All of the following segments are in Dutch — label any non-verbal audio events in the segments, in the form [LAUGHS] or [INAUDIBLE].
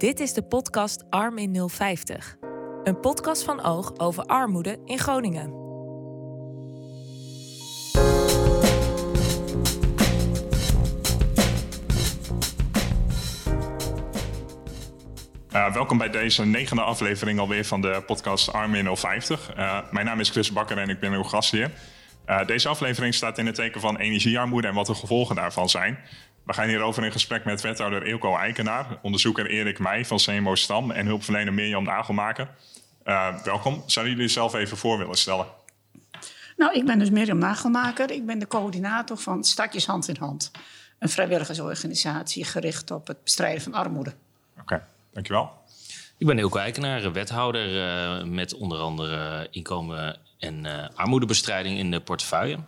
Dit is de podcast Arm in 050. Een podcast van Oog over armoede in Groningen. Uh, welkom bij deze negende aflevering alweer van de podcast Arm in 050. Uh, mijn naam is Chris Bakker en ik ben uw gastheer. Uh, deze aflevering staat in het teken van energiearmoede en wat de gevolgen daarvan zijn. We gaan hierover in gesprek met wethouder Eelco Eikenaar, onderzoeker Erik Meij van CMO Stam en hulpverlener Mirjam Nagelmaker. Uh, welkom. Zouden jullie zelf even voor willen stellen? Nou, ik ben dus Mirjam Nagelmaker. Ik ben de coördinator van Stadjes Hand in Hand. Een vrijwilligersorganisatie gericht op het bestrijden van armoede. Oké, okay, dankjewel. Ik ben Eelco Eikenaar, wethouder uh, met onder andere inkomen en uh, armoedebestrijding in de portefeuille.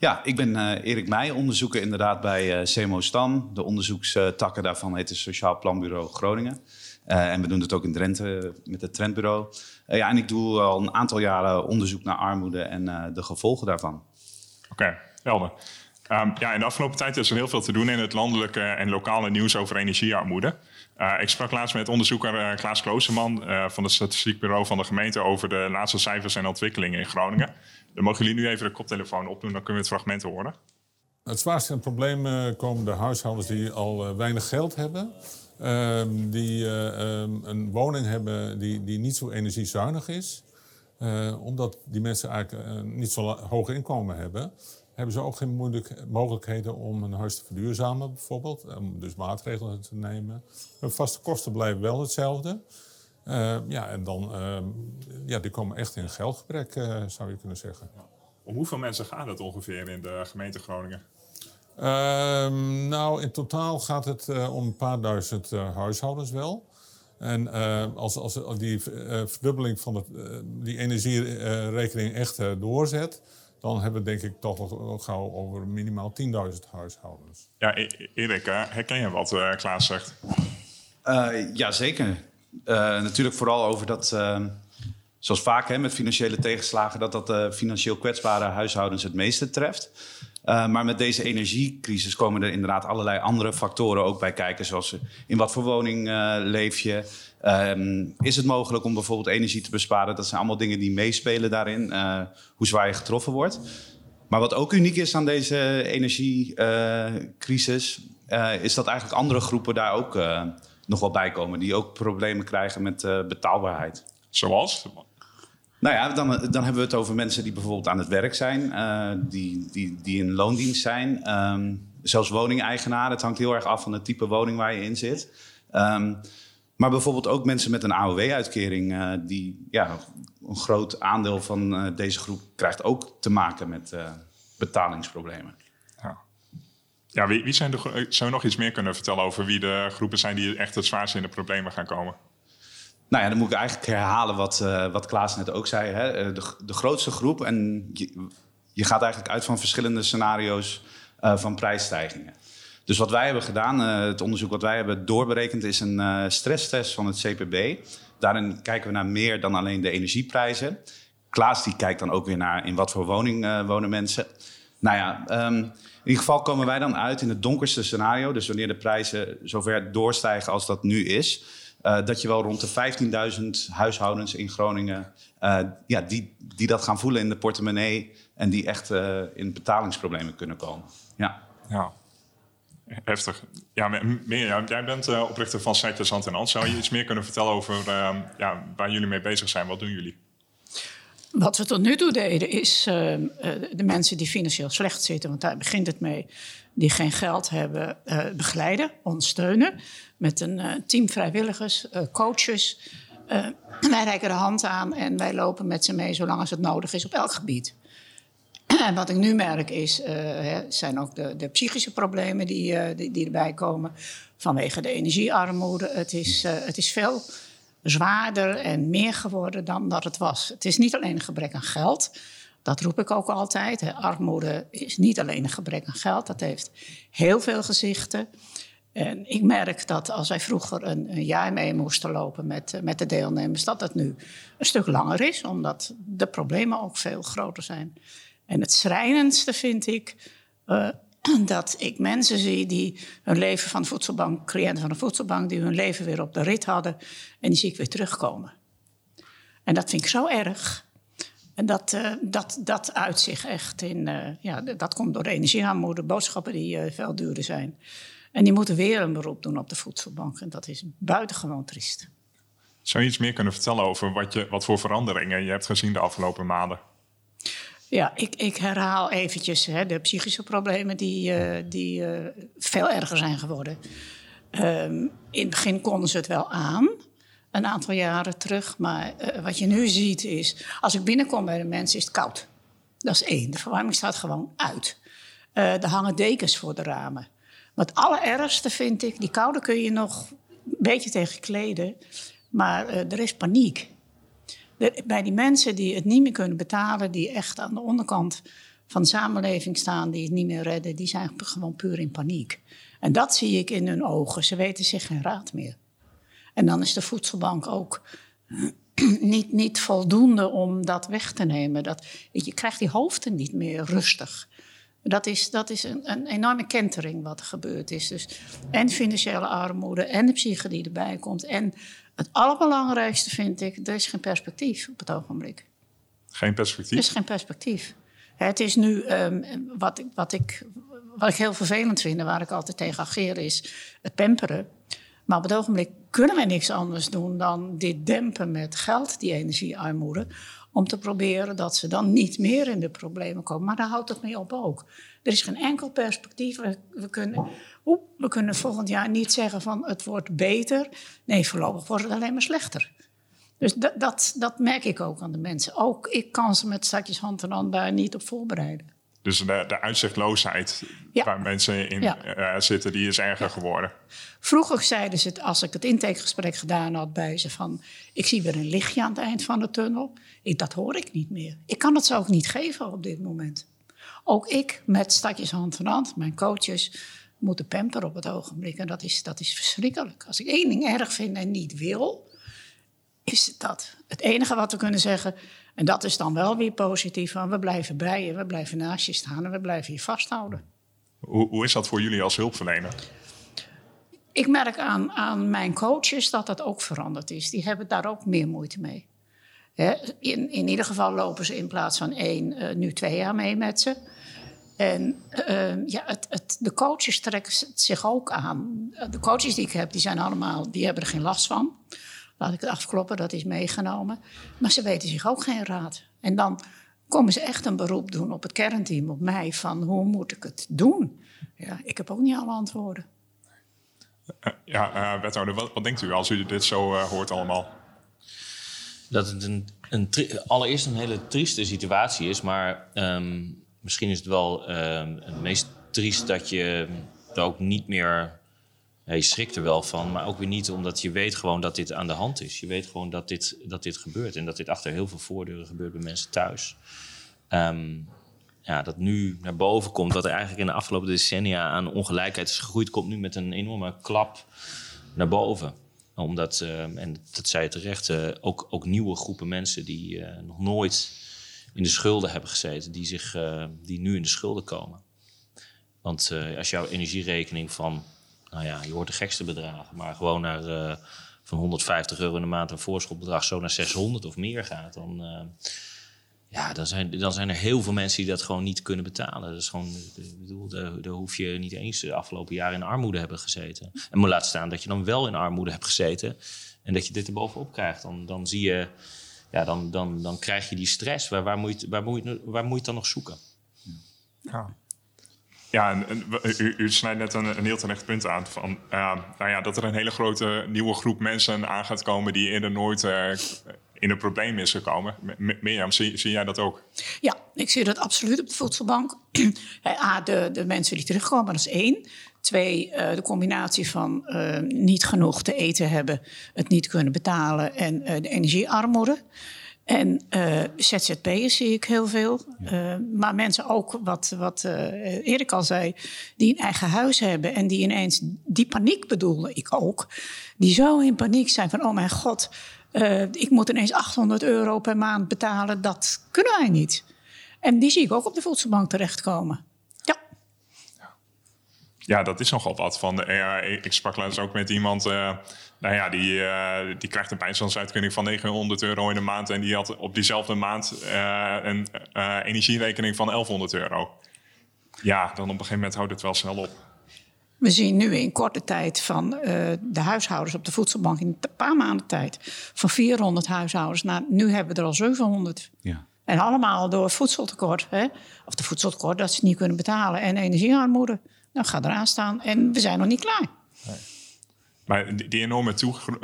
Ja, ik ben uh, Erik Meij, onderzoeker inderdaad bij uh, CMO Stam. De onderzoekstakken daarvan heet het Sociaal Planbureau Groningen. Uh, en we doen het ook in Drenthe met het Trendbureau. ja, en ik doe al een aantal jaren onderzoek naar armoede en de gevolgen daarvan. Oké, helder. Um, ja, in de afgelopen tijd is er heel veel te doen in het landelijke en lokale nieuws over energiearmoede. Uh, ik sprak laatst met onderzoeker uh, Klaas Klooseman uh, van het Statistiekbureau van de gemeente over de laatste cijfers en ontwikkelingen in Groningen. Dan mogen jullie nu even de koptelefoon opdoen, dan kunnen we het fragment horen. Het zwaarste probleem komen de huishoudens die al weinig geld hebben. Ehm, die um, een woning hebben die, die niet zo energiezuinig is. omdat die mensen eigenlijk niet zo hoog inkomen hebben hebben ze ook geen mogelijkheden om een huis te verduurzamen, bijvoorbeeld. Om dus maatregelen te nemen. Hun vaste kosten blijven wel hetzelfde. Uh, ja, en dan, uh, ja, die komen echt in geldgebrek, uh, zou je kunnen zeggen. Om hoeveel mensen gaat het ongeveer in de gemeente Groningen? Ehm, nou, in totaal gaat het om een paar duizend huishoudens wel. En als, als die verdubbeling van het, die energierekening echt doorzet, dan hebben we denk ik toch wel gauw over minimaal 10.000 huishoudens. Ja, e-, Erik, herken je wat uh, Klaas zegt? Uh, ja, zeker. Uh, natuurlijk vooral over dat, zoals vaak hè, met financiële tegenslagen, dat dat de financieel kwetsbare huishoudens het meeste treft. Maar met deze energiecrisis komen er inderdaad allerlei andere factoren ook bij kijken, zoals in wat voor woning leef je, Um, is het mogelijk om bijvoorbeeld energie te besparen? Dat zijn allemaal dingen die meespelen daarin, uh, hoe zwaar je getroffen wordt. Maar wat ook uniek is aan deze energiecrisis, is dat eigenlijk andere groepen daar ook nog wel bij komen. Die ook problemen krijgen met betaalbaarheid. Zoals? Nou ja, dan, dan hebben we het over mensen die bijvoorbeeld aan het werk zijn, die, die, die in loondienst zijn. Um, zelfs woningeigenaren. Het hangt heel erg af van het type woning waar je in zit. Um, maar bijvoorbeeld ook mensen met een AOW-uitkering, uh, die ja, een groot aandeel van uh, deze groep krijgt ook te maken met betalingsproblemen. Ja, ja wie, wie zijn de, zou je nog iets meer kunnen vertellen over wie de groepen zijn die echt het zwaarst in de problemen gaan komen? Nou ja, dan moet ik eigenlijk herhalen wat, wat Klaas net ook zei. Hè? De, de grootste groep, en je, je gaat eigenlijk uit van verschillende scenario's van prijsstijgingen. Dus wat wij hebben gedaan, uh, het onderzoek wat wij hebben doorberekend, is een uh, stresstest van het CPB. Daarin kijken we naar meer dan alleen de energieprijzen. Klaas die kijkt dan ook weer naar in wat voor woning uh, wonen mensen. Nou ja, um, in ieder geval komen wij dan uit in het donkerste scenario. Dus wanneer de prijzen zover doorstijgen als dat nu is. Dat je wel rond de 15.000 huishoudens in Groningen... ja, die, die dat gaan voelen in de portemonnee... en die echt in betalingsproblemen kunnen komen. Ja. ja. Heftig. Ja, meer, jij bent oprichter van Sectors Hand in Hand. Zou je iets meer kunnen vertellen over ja, waar jullie mee bezig zijn? Wat doen jullie? Wat we tot nu toe deden is uh, de mensen die financieel slecht zitten, want daar begint het mee, die geen geld hebben, begeleiden, ondersteunen. Met een team vrijwilligers, coaches. [CLEARS THROAT] wij reiken de hand aan en wij lopen met ze mee zolang als het nodig is op elk gebied. [CLEARS THROAT] En wat ik nu merk is, uh, zijn ook de, de, psychische problemen die, die, erbij komen vanwege de energiearmoede. Het is, het is veel zwaarder en meer geworden dan dat het was. Het is niet alleen een gebrek aan geld. Dat roep ik ook altijd. Hè. Armoede is niet alleen een gebrek aan geld. Dat heeft heel veel gezichten. En ik merk dat als wij vroeger een, een jaar mee moesten lopen met, met de deelnemers, dat het nu een stuk langer is, omdat de problemen ook veel groter zijn. En het schrijnendste vind ik uh, dat ik mensen zie die hun leven van voedselbank, cliënten van de voedselbank, die hun leven weer op de rit hadden. En die zie ik weer terugkomen. En dat vind ik zo erg. En dat, uh, dat, dat uit zich echt in, uh, ja, dat komt door de energiearmoede, boodschappen die uh, veel duurder zijn. En die moeten weer een beroep doen op de voedselbank. En dat is buitengewoon triest. Zou je iets meer kunnen vertellen over wat, je, wat voor veranderingen je hebt gezien de afgelopen maanden? Ja, ik, ik herhaal eventjes hè, de psychische problemen die, uh, die uh, veel erger zijn geworden. Um, in het begin konden ze het wel aan, een aantal jaren terug. Maar uh, wat je nu ziet is, als ik binnenkom bij de mensen is het koud. Dat is één, de verwarming staat gewoon uit. er hangen dekens voor de ramen. Maar het allerergste vind ik, die koude kun je nog een beetje tegen kleden. Maar er is paniek bij die mensen die het niet meer kunnen betalen, die echt aan de onderkant van de samenleving staan, die het niet meer redden, die zijn gewoon puur in paniek. En dat zie ik in hun ogen. Ze weten zich geen raad meer. En dan is de voedselbank ook [CLEARS THROAT] niet, niet voldoende om dat weg te nemen. Dat, je krijgt die hoofden niet meer rustig. Dat is, dat is een, een, enorme kentering wat er gebeurd is. Dus en financiële armoede en de psyche die erbij komt. En het allerbelangrijkste vind ik, er is geen perspectief op het ogenblik. Geen perspectief? Er is geen perspectief. Het is nu, um, wat, wat, ik, wat ik heel vervelend vind en waar ik altijd tegen ageer, is het pamperen. Maar op het ogenblik kunnen we niks anders doen dan dit dempen met geld, die energiearmoede. Om te proberen dat ze dan niet meer in de problemen komen. Maar daar houdt het mee op ook. Er is geen enkel perspectief. We, we kunnen, we kunnen volgend jaar niet zeggen van het wordt beter. Nee, voorlopig wordt het alleen maar slechter. Dus dat, dat, merk ik ook aan de mensen. Ook ik kan ze met stakjes hand en hand daar niet op voorbereiden. Dus de, de uitzichtloosheid ja. waar mensen in ja. uh, zitten, die is erger geworden. Vroeger zeiden ze het, als ik het intakegesprek gedaan had bij ze van... ik zie weer een lichtje aan het eind van de tunnel. Ik, dat hoor ik niet meer. Ik kan het ze ook niet geven op dit moment. Ook ik met stakjes hand in hand, mijn coaches, moeten pamperen op het ogenblik. En dat is, dat is verschrikkelijk. Als ik één ding erg vind en niet wil, is dat. Het enige wat we kunnen zeggen, en dat is dan wel weer positief, we blijven bij je, we blijven naast je staan en we blijven je vasthouden. Hoe, hoe is dat voor jullie als hulpverlener? Ik merk aan, aan mijn coaches dat dat ook veranderd is. Die hebben daar ook meer moeite mee. In, in ieder geval lopen ze in plaats van één, uh, nu twee jaar mee met ze. En uh, ja, het, het, de coaches trekken zich ook aan. De coaches die ik heb, die zijn allemaal, die hebben er geen last van. Laat ik het afkloppen, dat is meegenomen. Maar ze weten zich ook geen raad. En dan komen ze echt een beroep doen op het kernteam, op mij, van hoe moet ik het doen? Ja, ik heb ook niet alle antwoorden. Uh, ja, uh, wethouder, wat, wat, denkt u als u dit zo uh, hoort allemaal? Dat het een, een allereerst een hele trieste situatie is, maar um, misschien is het wel uh, het meest triest dat je er ook niet meer. Ja, je schrikt er wel van, maar ook weer niet omdat je weet gewoon dat dit aan de hand is. Je weet gewoon dat dit, dat dit gebeurt en dat dit achter heel veel voordeuren gebeurt bij mensen thuis. Um, ja, dat nu naar boven komt, wat er eigenlijk in de afgelopen decennia aan ongelijkheid is gegroeid, komt nu met een enorme klap naar boven. Omdat, uh, en dat zei je terecht, uh, ook, ook nieuwe groepen mensen die uh, nog nooit in de schulden hebben gezeten, die, zich, die nu in de schulden komen. Want als jouw energierekening van, nou ja, je hoort de gekste bedragen, maar gewoon naar uh, van 150 euro in de maand een voorschotbedrag zo naar 600 of meer gaat, dan, ja, dan, zijn, dan zijn er heel veel mensen die dat gewoon niet kunnen betalen. Dat is gewoon, ik bedoel, daar, hoef je niet eens de afgelopen jaren in armoede hebben gezeten. En moet laten staan dat je dan wel in armoede hebt gezeten en dat je dit er bovenop krijgt. Dan, dan zie je ja, dan, dan, dan krijg je die stress. Waar, waar, moet je, waar, moet je, waar moet je het dan nog zoeken? Ja. Ja, en, u, u snijdt net een, een heel terecht punt aan. Van, nou ja, dat er een hele grote nieuwe groep mensen aan gaat komen die eerder nooit uh, in een probleem is gekomen. Mirjam, zie, zie jij dat ook? Ja, ik zie dat absoluut op de voedselbank. [CLEARS THROAT] A, de, de mensen die terugkomen, dat is één. Twee, uh, de combinatie van uh, niet genoeg te eten hebben, het niet kunnen betalen en de energiearmoede. En ZZP'ers zie ik heel veel. Ja. maar mensen ook, wat, wat Erik al zei, die een eigen huis hebben en die ineens die paniek bedoelde, ik ook. Die zo in paniek zijn van, oh mijn god, ik moet ineens 800 euro per maand betalen. Dat kunnen wij niet. En die zie ik ook op de voedselbank terechtkomen. Ja, dat is nogal wat. Van, ja, ik sprak laatst ook met iemand. Nou ja, die, uh, die krijgt een bijstandsuitkering van 900 euro in de maand. En die had op diezelfde maand uh, een energierekening van 1100 euro. Ja, dan op een gegeven moment houdt het wel snel op. We zien nu in korte tijd van de huishoudens op de voedselbank... in een paar maanden tijd van 400 huishoudens naar... nu hebben we er al 700. Ja. En allemaal door voedseltekort. Hè? Of de voedseltekort, dat ze het niet kunnen betalen. En energiearmoede. Nou, ga eraan staan. En we zijn nog niet klaar. Nee. Maar die enorme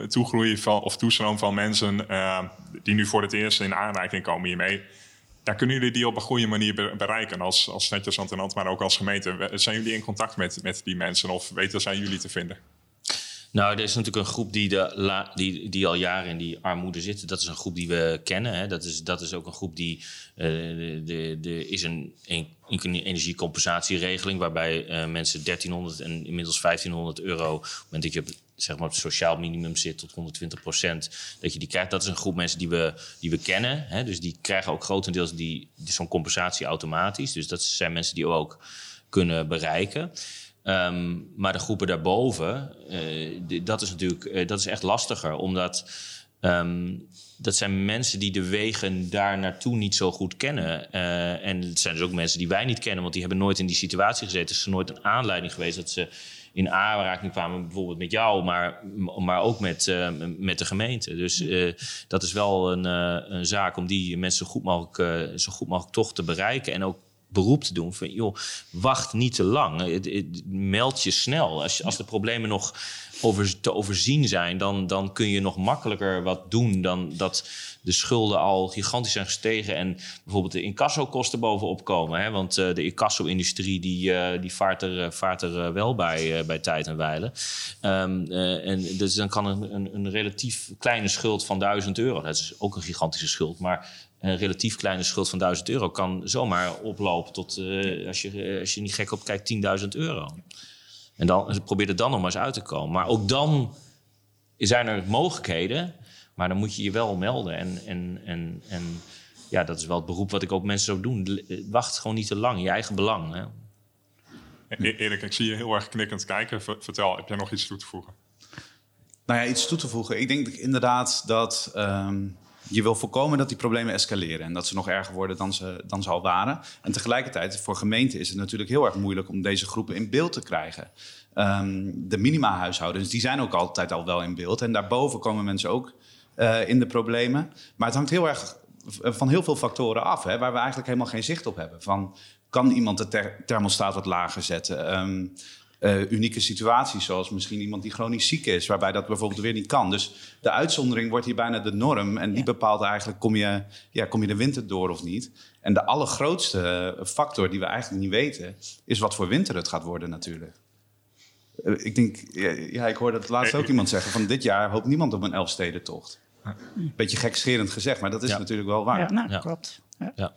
toegroei of toestroom van mensen uh, die nu voor het eerst in aanraking komen hiermee, daar kunnen jullie die op een goede manier bereiken als, als Netjes Antenant, maar ook als gemeente. Zijn jullie in contact met, met die mensen of weten zijn jullie te vinden? Nou, er is natuurlijk een groep die, de, die, die al jaren in die armoede zit. Dat is een groep die we kennen. Hè. Dat, is, dat is ook een groep die. Uh, de, de, is een, een, energiecompensatieregeling. waarbij uh, mensen 1300 en inmiddels 1500 euro. op het moment zeg maar, op het sociaal minimum zit tot 120 procent. dat je die krijgt. Dat is een groep mensen die we, die we kennen. Hè. Dus die krijgen ook grotendeels die, zo'n compensatie automatisch. Dus dat zijn mensen die we ook kunnen bereiken. Um, maar de groepen daarboven, uh, dat is natuurlijk uh, dat is echt lastiger. Omdat um, dat zijn mensen die de wegen daar naartoe niet zo goed kennen. Uh, en het zijn dus ook mensen die wij niet kennen, want die hebben nooit in die situatie gezeten. Het is nooit een aanleiding geweest dat ze in aanraking kwamen, bijvoorbeeld met jou, maar, maar ook met, met de gemeente. Dus dat is wel een, een, zaak om die mensen goed mogelijk, zo goed mogelijk toch te bereiken. En ook beroep te doen van, joh, wacht niet te lang. Meld je snel. Als, als de problemen nog over, te overzien zijn, dan, dan kun je nog makkelijker wat doen dan dat de schulden al gigantisch zijn gestegen en bijvoorbeeld de incassokosten bovenop komen. Hè? Want uh, de incasso-industrie die, uh, die vaart er, eh, vaart er wel bij, bij tijd en wijle. Um, en dus dan kan een, een, een relatief kleine schuld van 1000 euro, dat is ook een gigantische schuld, maar een relatief kleine schuld van 1000 euro kan zomaar oplopen tot, uh, als, je, als je niet gek op kijkt, 10.000 euro. En dan probeer er dan nog maar eens uit te komen. Maar ook dan zijn er mogelijkheden, maar dan moet je je wel melden. En, en, en, en ja, dat is wel het beroep wat ik ook mensen zou doen. Wacht gewoon niet te lang, je eigen belang. Hè? E-, Erik, ik zie je heel erg knikkend kijken. Vertel, heb jij nog iets toe te voegen? Nou ja, iets toe te voegen. Ik denk inderdaad dat um, je wil voorkomen dat die problemen escaleren en dat ze nog erger worden dan ze, dan ze al waren. En tegelijkertijd, voor gemeenten is het natuurlijk heel erg moeilijk om deze groepen in beeld te krijgen. Um, de minima-huishoudens, die zijn ook altijd al wel in beeld. En daarboven komen mensen ook uh, in de problemen. Maar het hangt heel erg van heel veel factoren af, hè, waar we eigenlijk helemaal geen zicht op hebben. Van, kan iemand de thermostaat wat lager zetten? Um, uh, unieke situaties, zoals misschien iemand die chronisch ziek is, waarbij dat bijvoorbeeld weer niet kan. Dus de uitzondering wordt hier bijna de norm en die bepaalt eigenlijk kom je, ja, kom je de winter door of niet. En de allergrootste factor die we eigenlijk niet weten, is wat voor winter het gaat worden natuurlijk. Uh, ik denk, ja, ik hoorde het laatst ook iemand zeggen van dit jaar hoopt niemand op een Elfstedentocht. Beetje gekscherend gezegd, maar dat is ja. natuurlijk wel waar. Ja, nou, klopt. Ja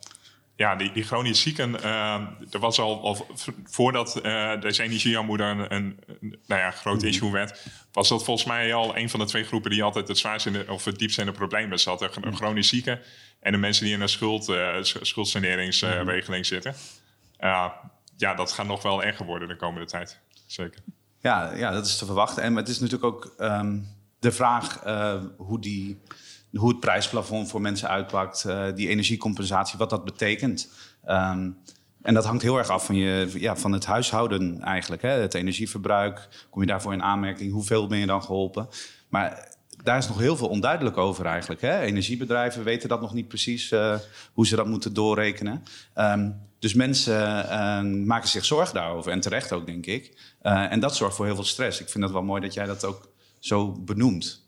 ja, die, die chronisch zieken, uh, er was al, al voordat uh, deze energiearmoede een, een, nou ja, groot mhm. issue werd, was dat volgens mij al een van de twee groepen die altijd het zwaarst in de, of het diepst in de problemen zaten. Een chronisch zieken en de mensen die in een schuld, uh, schuldsaneringsregeling mhm. zitten. ja, dat gaat nog wel erger worden de komende tijd. Zeker. Ja, ja dat is te verwachten. En het is natuurlijk ook um, de vraag hoe die hoe het prijsplafond voor mensen uitpakt, uh, die energiecompensatie, wat dat betekent. Um, en dat hangt heel erg af van, je, ja, van het huishouden eigenlijk. Hè? Het energieverbruik, kom je daarvoor in aanmerking? Hoeveel ben je dan geholpen? Maar daar is nog heel veel onduidelijk over eigenlijk. Hè? Energiebedrijven weten dat nog niet precies uh, hoe ze dat moeten doorrekenen. Um, dus mensen uh, maken zich zorgen daarover en terecht ook, denk ik. Uh, en dat zorgt voor heel veel stress. Ik vind het wel mooi dat jij dat ook zo benoemt.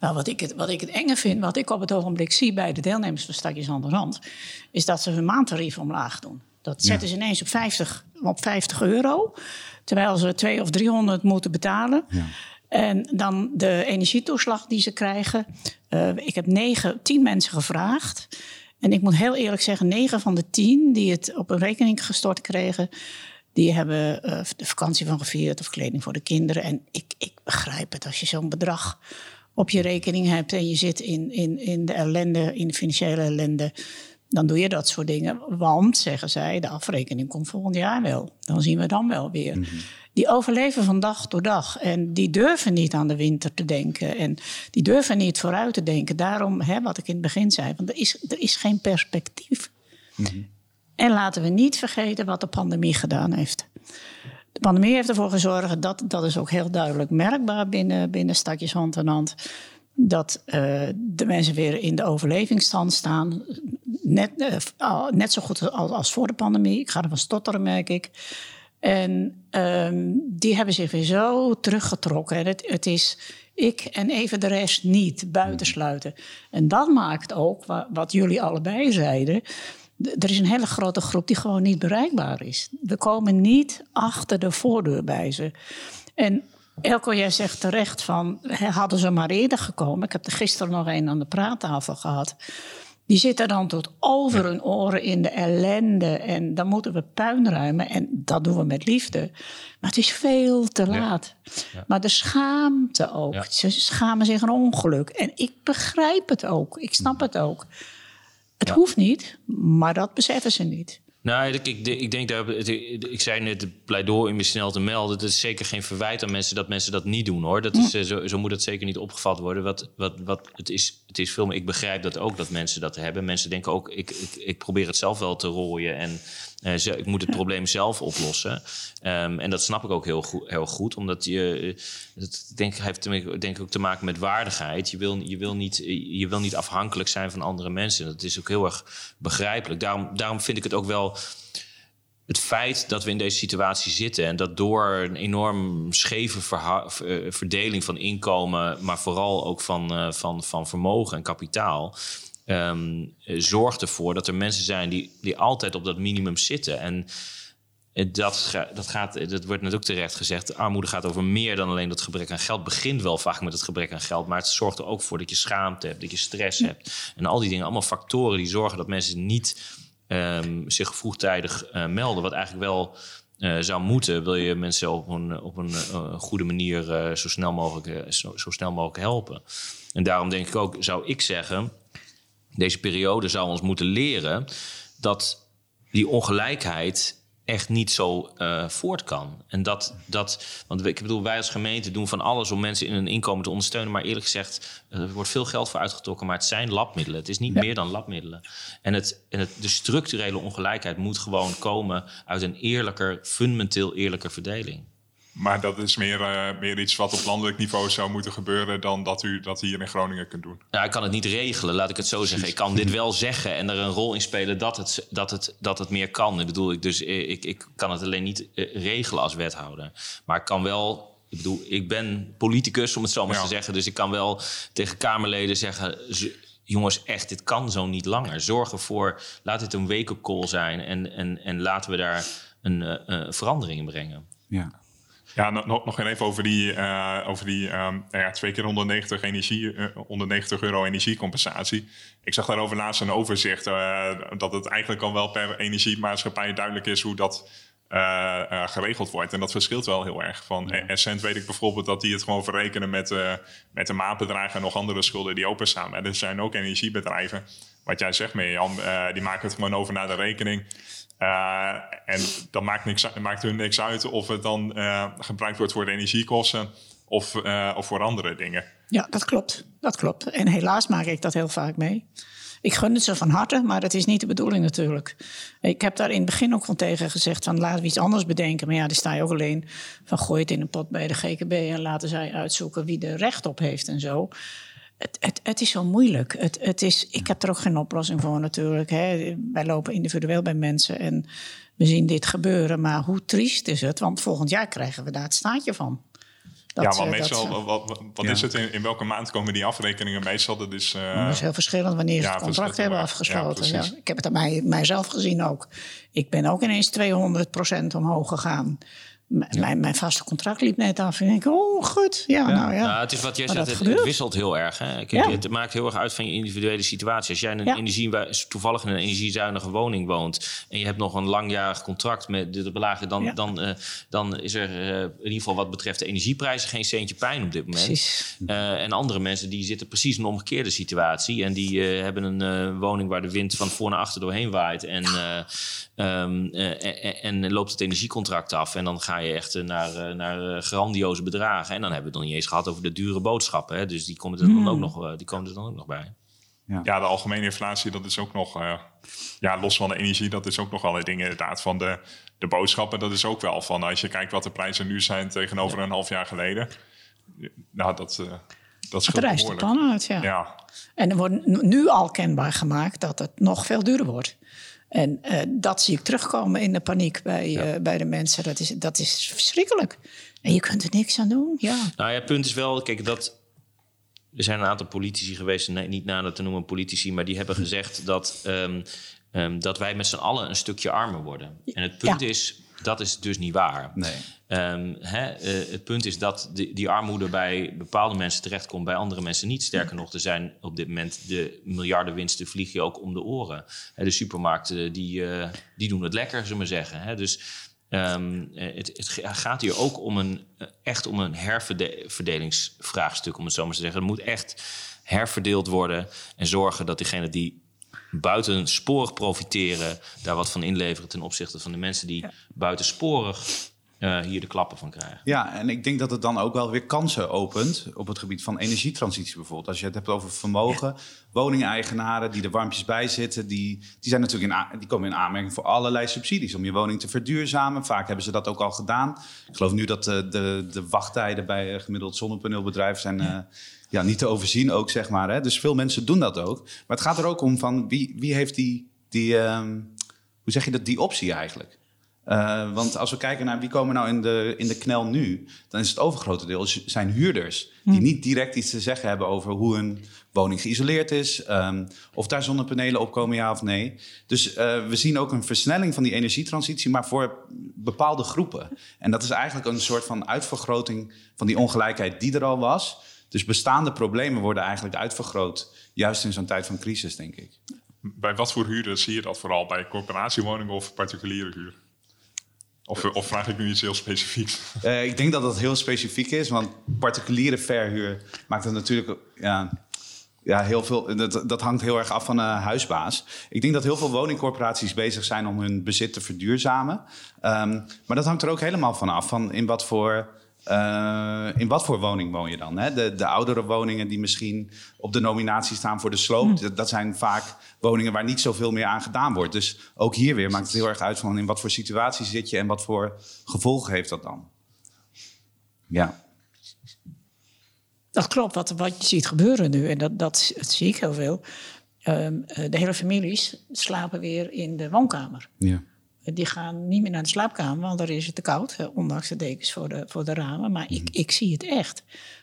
Nou, wat ik, het, wat ik het enge vind, wat ik op het ogenblik zie bij de deelnemers van Stadjes aan de Rand, is dat ze hun maandtarief omlaag doen. Dat zetten ze ineens op 50, op 50 euro, terwijl ze 200 of 300 moeten betalen. Ja. En dan de energietoeslag die ze krijgen. Uh, ik heb negen, tien mensen gevraagd. En ik moet heel eerlijk zeggen, negen van de tien die het op een rekening gestort kregen, die hebben uh, de vakantie van gevierd of kleding voor de kinderen. En ik, ik begrijp het als je zo'n bedrag op je rekening hebt en je zit in, in, in de ellende, in de financiële ellende, dan doe je dat soort dingen. Want, zeggen zij, de afrekening komt volgend jaar wel. Dan zien we dan wel weer. Mhm. Die overleven van dag tot dag. En die durven niet aan de winter te denken. En die durven niet vooruit te denken. Daarom, hè, wat ik in het begin zei, want er is, er is geen perspectief. En laten we niet vergeten wat de pandemie gedaan heeft. De pandemie heeft ervoor gezorgd, dat, dat is ook heel duidelijk merkbaar binnen, binnen stadjes hand in hand, dat uh, de mensen weer in de overlevingsstand staan. Net, uh, net zo goed als, als voor de pandemie. Ik ga ervan stotteren, merk ik. En um, die hebben zich weer zo teruggetrokken. Het, het is ik en even de rest niet, buitensluiten. En dat maakt ook, wat jullie allebei zeiden... Er is een hele grote groep die gewoon niet bereikbaar is. We komen niet achter de voordeur bij ze. En Elko, jij zegt terecht van, hadden ze maar eerder gekomen. Ik heb er gisteren nog een aan de praattafel gehad. Die zitten dan tot over hun oren in de ellende. En dan moeten we puin ruimen. En dat doen we met liefde. Maar het is veel te laat. Ja. Ja. Maar de schaamte ook. Ja. Ze schamen zich een ongeluk. En ik begrijp het ook. Ik snap het ook. Het hoeft niet, maar dat beseffen ze niet. Nou, ik, ik, ik denk dat. Ik zei net het pleidooi om je snel te melden. Dat is zeker geen verwijt aan mensen dat mensen dat niet doen hoor. Dat is, zo, zo moet het zeker niet opgevat worden. Wat, wat, wat, het, is, het is veel meer. Ik begrijp dat ook dat mensen dat hebben. Mensen denken ook, ik, ik, ik probeer het zelf wel te rooien. En uh, ik moet het probleem zelf oplossen. Um, en dat snap ik ook heel goed, heel goed omdat je. Het denk, heeft denk ik ook te maken met waardigheid. Je wil, je, wil niet, je wil niet afhankelijk zijn van andere mensen. Dat is ook heel erg begrijpelijk. Daarom, daarom vind ik het ook wel het feit dat we in deze situatie zitten en dat door een enorm scheve verdeling van inkomen, maar vooral ook van, van, van vermogen en kapitaal, um, zorgt ervoor dat er mensen zijn die, die altijd op dat minimum zitten. En dat, dat, gaat, dat wordt net ook terecht gezegd. Armoede gaat over meer dan alleen dat gebrek aan geld. begint wel vaak met het gebrek aan geld. Maar het zorgt er ook voor dat je schaamte hebt, dat je stress hebt. En al die dingen, allemaal factoren die zorgen dat mensen niet um, zich vroegtijdig uh, melden. Wat eigenlijk wel uh, zou moeten, wil je mensen op een, op een uh, goede manier zo, snel mogelijk, zo, zo, snel mogelijk helpen. En daarom denk ik ook, zou ik zeggen, deze periode zou ons moeten leren dat die ongelijkheid echt niet zo uh, voort kan. En dat, dat, want ik bedoel, wij als gemeente doen van alles om mensen in hun inkomen te ondersteunen. Maar eerlijk gezegd, er wordt veel geld voor uitgetrokken, maar het zijn labmiddelen. Het is niet ja. meer dan labmiddelen. En, het, en het, de structurele ongelijkheid moet gewoon komen uit een eerlijker, fundamenteel eerlijker verdeling. Maar dat is meer, uh, meer iets wat op landelijk niveau zou moeten gebeuren dan dat u dat hier in Groningen kunt doen. Nou, ik kan het niet regelen, laat ik het zo zeggen. Ik kan dit wel zeggen en er een rol in spelen dat het, dat het, dat het meer kan. Ik bedoel, ik, dus ik, ik kan het alleen niet uh, regelen als wethouder. Maar ik kan wel. Ik bedoel, ik ben politicus, om het zo maar ja. te zeggen. Dus ik kan wel tegen Kamerleden zeggen jongens, echt, dit kan zo niet langer. Zorg ervoor, laat dit een wake-up call zijn en, en, en laten we daar een uh, uh, verandering in brengen. Ja. Ja, nog, nog even over die, uh, over die um, ja, twee keer 190, energie, uh, 190 euro energiecompensatie. Ik zag daarover laatst een overzicht uh, dat het eigenlijk al wel per energiemaatschappij duidelijk is hoe dat geregeld wordt. En dat verschilt wel heel erg. Van ja. Essent weet ik bijvoorbeeld dat die het gewoon verrekenen met, met de maatbedragen en nog andere schulden die openstaan. Maar er zijn ook energiebedrijven, wat jij zegt Mirjam, die maken het gewoon over naar de rekening. Uh, en dan maakt, niks, maakt hun niks uit of het dan uh, gebruikt wordt voor de energiekosten of, uh, of voor andere dingen. Ja, dat klopt. Dat klopt. En helaas maak ik dat heel vaak mee. Ik gun het ze van harte, maar dat is niet de bedoeling natuurlijk. Ik heb daar in het begin ook van tegen gezegd van laten we iets anders bedenken. Maar ja, daar sta je ook alleen van gooi het in een pot bij de GKB en laten zij uitzoeken wie er recht op heeft en zo. Het, het, het, is zo moeilijk. Het, het is, ik heb er ook geen oplossing voor natuurlijk. Hè. Wij lopen individueel bij mensen en we zien dit gebeuren. Maar hoe triest is het? Want volgend jaar krijgen we daar het staatje van. Dat, ja, maar meestal, dat, wat, wat ja. is het? In, in, welke maand komen die afrekeningen meestal? Dat is, uh, dat is heel verschillend wanneer ze ja, het contract hebben afgesloten. Ja, ik heb het aan mij, mijzelf gezien ook. Ik ben ook ineens 200% omhoog gegaan. Mijn, mijn vaste contract liep net af. En ik denk, oh, goed. Ja, nou ja. Nou, het is wat jij zegt, het, wisselt heel erg. Hè? Kijk, Ja. Het maakt heel erg uit van je individuele situatie. Als jij in een Ja. energie, toevallig in een energiezuinige woning woont... en je hebt nog een langjarig contract met de belager... dan, Ja. dan, eh, dan is er eh, in ieder geval wat betreft de energieprijzen... geen centje pijn op dit moment. Precies. Eh, en andere mensen die zitten precies in een omgekeerde situatie. En die eh, hebben een eh, woning waar de wind van voor naar achter doorheen waait. En, eh, ehm, eh, en, en loopt het energiecontract af. En dan ga je echt eh, naar, eh, naar eh, grandioze bedragen. En dan hebben we het nog niet eens gehad over de dure boodschappen. Hè? Dus die komen er dan ook nog, eh, die komen er dan ook nog bij. Ja, de algemene inflatie, dat is ook nog, eh, ja, los van de energie, dat is ook nog allerlei dingen inderdaad van de, de boodschappen. Dat is ook wel van, als je kijkt wat de prijzen nu zijn tegenover een half jaar geleden. Nou, dat, eh dat Het scheelt rijst de behoorlijk. pan uit, ja. Ja, En er wordt nu al kenbaar gemaakt dat het nog veel duurder wordt. En eh, dat zie ik terugkomen in de paniek bij, eh, bij de mensen. Dat is, dat is verschrikkelijk. En je kunt er niks aan doen. Ja. Nou ja, het punt is wel, kijk, dat. Er zijn een aantal politici geweest, nee, niet nader te noemen politici, maar die hebben gezegd dat, ehm, ehm, dat wij met z'n allen een stukje armer worden. En het punt Ja. is, dat is dus niet waar. Nee. Ehm, hè, eh, het punt is dat die, die armoede bij bepaalde mensen terechtkomt, bij andere mensen niet. Sterker nog, er zijn op dit moment de miljardenwinsten vliegen je ook om de oren. Hè, de supermarkten die, eh, die doen het lekker, zullen we maar zeggen. Hè. Dus ehm, eh, het, het ga- gaat hier ook om een, echt om een herverdelingsvraagstuk, om het zo maar te zeggen. Er moet echt herverdeeld worden en zorgen dat diegenen die buitensporig profiteren, daar wat van inleveren ten opzichte van de mensen die buitensporig eh, hier de klappen van krijgen. Ja, en ik denk dat het dan ook wel weer kansen opent op het gebied van energietransitie bijvoorbeeld. Als je het hebt over vermogen, woningeigenaren die er warmpjes bij zitten, die, die, zijn natuurlijk in, die komen in aanmerking voor allerlei subsidies om je woning te verduurzamen. Vaak hebben ze dat ook al gedaan. Ik geloof nu dat de, de, de wachttijden bij een gemiddeld zonnepaneelbedrijf zijn eh, ja, niet te overzien ook, zeg maar. Hè. Dus veel mensen doen dat ook. Maar het gaat er ook om van wie, wie heeft die, die ehm, hoe zeg je dat, die optie eigenlijk? Eh, want als we kijken naar wie komen nou in de, in de knel nu, dan is het overgrote deel zijn huurders. Die niet direct iets te zeggen hebben over hoe hun woning geïsoleerd is. ehm, of daar zonnepanelen op komen, ja of nee. Dus eh, we zien ook een versnelling van die energietransitie, maar voor bepaalde groepen. En dat is eigenlijk een soort van uitvergroting van die ongelijkheid die er al was. Dus bestaande problemen worden eigenlijk uitvergroot, juist in zo'n tijd van crisis, denk ik. bij wat voor huurders zie je dat vooral? Bij corporatiewoningen of particuliere huur? Of, of vraag ik nu iets heel specifieks? [LAUGHS] Eh, ik denk dat dat heel specifiek is, want particuliere verhuur maakt het natuurlijk ja, ja, heel veel. Dat, dat hangt heel erg af van de huisbaas. Ik denk dat heel veel woningcorporaties bezig zijn om hun bezit te verduurzamen. Ehm, maar dat hangt er ook helemaal van af van in wat voor. Eh, in wat voor woning woon je dan? Hè? De, de oudere woningen die misschien op de nominatie staan voor de sloop, dat, dat zijn vaak woningen waar niet zoveel meer aan gedaan wordt. Dus ook hier weer maakt het heel erg uit van in wat voor situatie zit je en wat voor gevolgen heeft dat dan. Ja. Dat klopt, wat, wat je ziet gebeuren nu. En dat, dat, dat zie ik heel veel. Ehm, eh, de hele families slapen weer in de woonkamer. ja. Die gaan niet meer naar de slaapkamer, want daar is het te koud. Ondanks de dekens voor de, voor de ramen. Maar ik, ik zie het echt.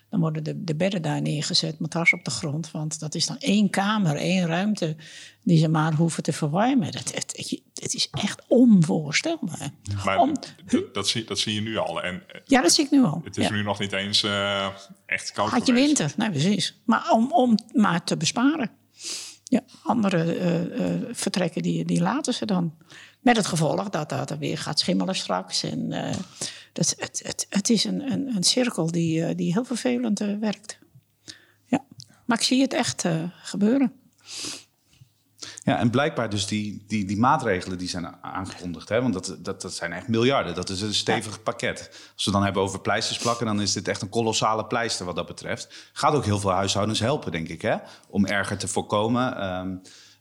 Dan worden de, de bedden daar neergezet, matras op de grond. Want dat is dan één kamer, één ruimte die ze maar hoeven te verwarmen. Dat, het, het is echt onvoorstelbaar. Maar Om- dat, dat, zie, dat zie je nu al. En eh, ja, dat zie ik nu al. het is Ja. nu nog niet eens eh, echt koud Had je geweest. winter, nee precies. Maar om, om maar te besparen. Ja, andere eh, vertrekken die, die laten ze dan. Met het gevolg dat dat er weer gaat schimmelen straks. En, eh, dat, het, het, het is een, een, een cirkel die, eh, die heel vervelend eh, werkt. Ja. Maar ik zie het echt gebeuren. Ja, en blijkbaar dus die, die, die maatregelen die zijn aangekondigd. Hè? Want dat, dat, dat zijn echt miljarden. Dat is een stevig pakket. Als we dan hebben over pleisters plakken... dan is dit echt een kolossale pleister wat dat betreft. Gaat ook heel veel huishoudens helpen, denk ik. Hè? Om erger te voorkomen. Ehm,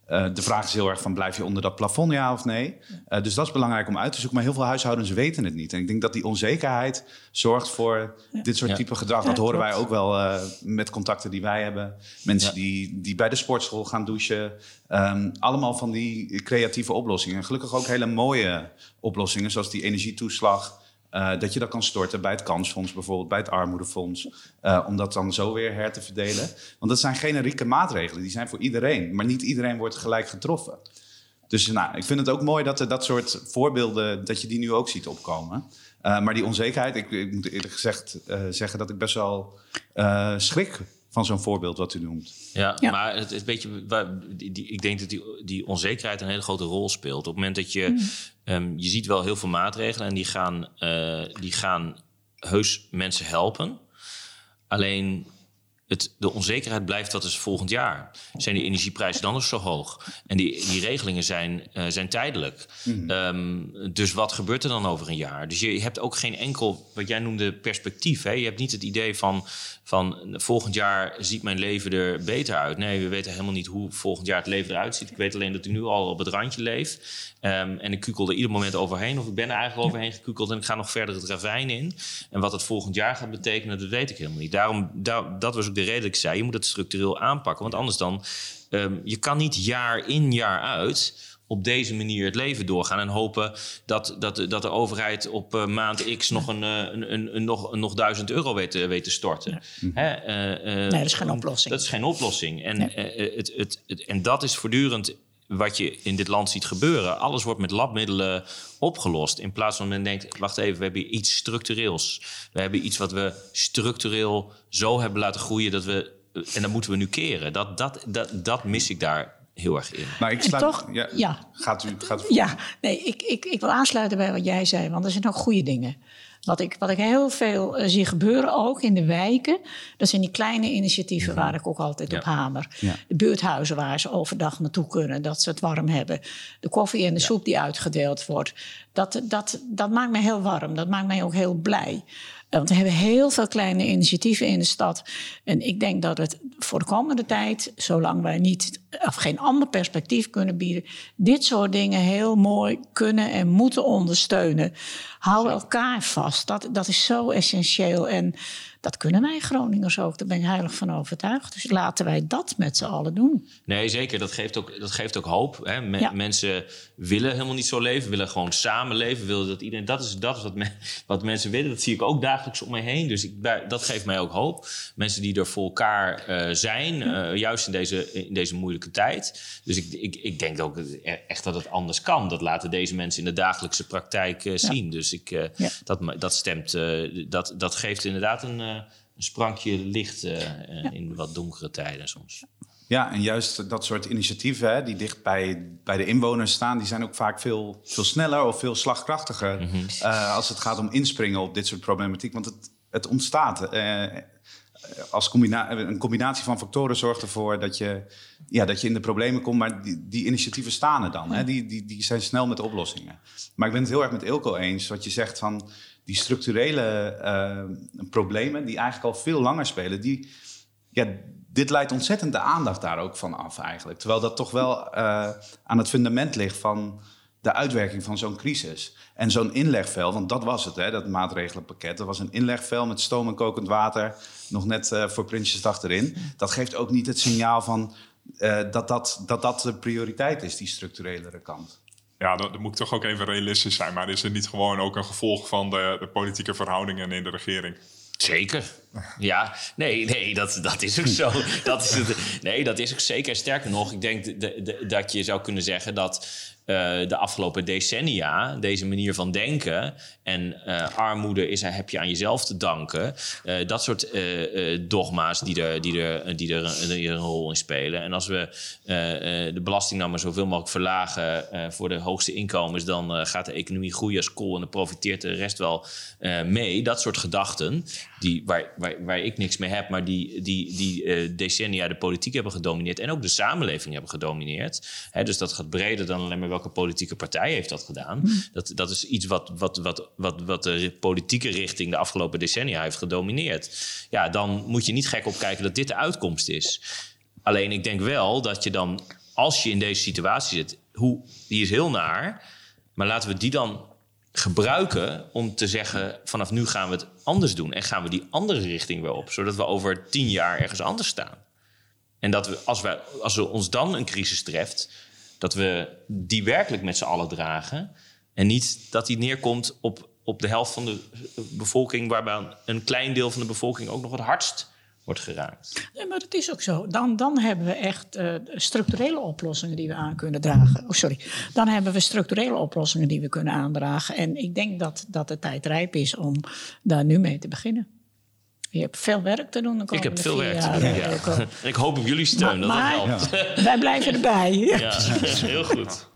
eh, de vraag is heel erg van blijf je onder dat plafond, ja of nee? Eh, dus dat is belangrijk om uit te zoeken. Maar heel veel huishoudens weten het niet. En ik denk dat die onzekerheid zorgt voor dit soort Ja. type gedrag. Ja, dat horen wij ook wel eh, met contacten die wij hebben. Mensen die, die bij de sportschool gaan douchen. Ehm, allemaal van die creatieve oplossingen. En gelukkig ook hele mooie oplossingen, zoals die energietoeslag. Eh, dat je dat kan storten bij het kansfonds bijvoorbeeld, bij het armoedefonds. eh, om dat dan zo weer her te verdelen. Want dat zijn generieke maatregelen, die zijn voor iedereen. Maar niet iedereen wordt gelijk getroffen. Dus nou, ik vind het ook mooi dat er dat soort voorbeelden, dat je die nu ook ziet opkomen. Uh, maar die onzekerheid, ik, ik moet eerlijk gezegd uh, zeggen dat ik best wel uh, schrik van zo'n voorbeeld wat u noemt. Ja, ja. maar het, het beetje, die, die, ik denk dat die, die onzekerheid een hele grote rol speelt. Op het moment dat je, mm. um, je ziet wel heel veel maatregelen en die gaan, die gaan heus mensen helpen. Alleen het, de onzekerheid blijft wat is volgend jaar. Zijn die energieprijzen dan nog zo hoog? En die, die regelingen zijn, uh, zijn tijdelijk. Mm. Um, dus wat gebeurt er dan over een jaar? Dus je hebt ook geen enkel, wat jij noemde, perspectief. Hè? Je hebt niet het idee van, van volgend jaar ziet mijn leven er beter uit. Nee, we weten helemaal niet hoe volgend jaar het leven eruit ziet. Ik weet alleen dat ik nu al op het randje leef. Um, en ik kukel er ieder moment overheen. Of ik ben er eigenlijk overheen gekukeld en ik ga nog verder het ravijn in. En wat het volgend jaar gaat betekenen, dat weet ik helemaal niet. Daarom, daar, dat was ook de reden dat ik zei, je moet het structureel aanpakken. Want anders dan, um, je kan niet jaar in jaar uit op deze manier het leven doorgaan en hopen dat, dat, dat de overheid op uh, maand X nog een, uh, een, een, een, nog, een nog duizend euro weet, uh, weet te storten. Ja. Hè? nee, dat is geen oplossing. Dat is geen oplossing. En, het, het, het, en dat is voortdurend wat je in dit land ziet gebeuren. Alles wordt met labmiddelen opgelost. In plaats van men denkt, wacht even, we hebben iets structureels. We hebben iets wat we structureel zo hebben laten groeien dat we. En dat moeten we nu keren. Dat, dat, dat, dat mis ik daar heel erg in. Maar ik sluit, toch, ja, ja, Gaat u, gaat u Ja, nee, ik, ik, ik wil aansluiten bij wat jij zei, want er zijn ook goede dingen. Wat ik, wat ik heel veel uh, zie gebeuren, ook in de wijken, dat zijn die kleine initiatieven waar ik ook altijd ja. op hamer. Ja. De buurthuizen waar ze overdag naartoe kunnen, dat ze het warm hebben. De koffie en de soep die uitgedeeld wordt. Dat, dat, dat maakt mij heel warm, dat maakt mij ook heel blij. Want we hebben heel veel kleine initiatieven in de stad. En ik denk dat het voor de komende tijd, zolang wij niet of geen ander perspectief kunnen bieden, dit soort dingen heel mooi kunnen en moeten ondersteunen. Hou elkaar vast. Dat, dat is zo essentieel. En dat kunnen wij Groningers ook. Daar ben ik heilig van overtuigd. Dus laten wij dat met z'n allen doen. Nee, zeker. Dat geeft ook, dat geeft ook hoop. Hè? ja. Mensen willen helemaal niet zo leven. Willen gewoon samenleven. Willen dat, iedereen, dat is, dat is wat, me, wat mensen willen. Dat zie ik ook dagelijks om me heen. Dus ik, dat geeft mij ook hoop. Mensen die er voor elkaar uh, zijn. Uh, juist in deze, in deze moeilijke tijd. Dus ik, ik, ik denk ook echt dat het anders kan. Dat laten deze mensen in de dagelijkse praktijk uh, zien. Dus ik, dat, dat stemt. dat, dat geeft inderdaad een een sprankje licht uh, ja. in wat donkere tijden soms. Ja, en juist dat soort initiatieven hè, die dicht bij, bij de inwoners staan, die zijn ook vaak veel, veel sneller of veel slagkrachtiger mm -hmm. uh, als het gaat om inspringen op dit soort problematiek. Want het, het ontstaat. Uh, als combina een combinatie van factoren zorgt ervoor dat je, ja, dat je in de problemen komt. Maar die, die initiatieven staan er dan. Hè? Die, die, die zijn snel met oplossingen. Maar ik ben het heel erg met Ilko eens. Wat je zegt van die structurele uh, problemen, die eigenlijk al veel langer spelen, die, ja, dit leidt ontzettend de aandacht daar ook van af eigenlijk. Terwijl dat toch wel uh, aan het fundament ligt van de uitwerking van zo'n crisis. En zo'n inlegvel, want dat was het, hè, dat maatregelenpakket. Dat was een inlegvel met stoom en kokend water, nog net uh, voor Prinsjesdag erin. Dat geeft ook niet het signaal van dat, dat, dat dat de prioriteit is, die structurelere kant ja, dan, dan, moet ik toch ook even realistisch zijn. Maar is het niet gewoon ook een gevolg van de, de politieke verhoudingen in de regering? Zeker. Ja, nee, nee dat, dat is ook zo. Dat is het, nee, dat is ook zeker. Sterker nog, ik denk de, de, dat je zou kunnen zeggen dat uh, de afgelopen decennia, deze manier van denken en uh, armoede is, heb je aan jezelf te danken. Uh, dat soort dogma's die er, die, er, die, er, die er een rol in spelen. En als we de belasting nou maar zoveel mogelijk verlagen voor de hoogste inkomens, dan gaat de economie groeien als kool en dan profiteert de rest wel mee. Dat soort gedachten, die, waar, waar, waar ik niks mee heb, maar die, die, die decennia de politiek hebben gedomineerd en ook de samenleving hebben gedomineerd. Hè, dus dat gaat breder dan alleen maar welke politieke partij heeft dat gedaan. Mm. Dat, dat is iets wat, wat, wat, wat, wat de politieke richting de afgelopen decennia heeft gedomineerd. Ja, dan moet je niet gek opkijken dat dit de uitkomst is. Alleen ik denk wel dat je dan, als je in deze situatie zit, hoe, die is heel naar, maar laten we die dan gebruiken om te zeggen: vanaf nu gaan we het anders doen en gaan we die andere richting weer op, zodat we over tien jaar ergens anders staan. En dat we, als, wij, als we ons dan een crisis treft, dat we die werkelijk met z'n allen dragen. En niet dat die neerkomt op, op de helft van de bevolking, waarbij een klein deel van de bevolking ook nog het hardst wordt geraakt. Ja, maar dat is ook zo. Dan, dan hebben we echt uh, structurele oplossingen die we aan kunnen dragen. Oh, sorry. Dan hebben we structurele oplossingen die we kunnen aandragen. En ik denk dat, dat de tijd rijp is om daar nu mee te beginnen. Je hebt veel werk te doen. Ik heb veel werk te doen. Ja. [LAUGHS] Ik hoop op jullie steun. Maar, dat helpt. Ja. Wij blijven erbij. Ja, [LAUGHS] heel goed.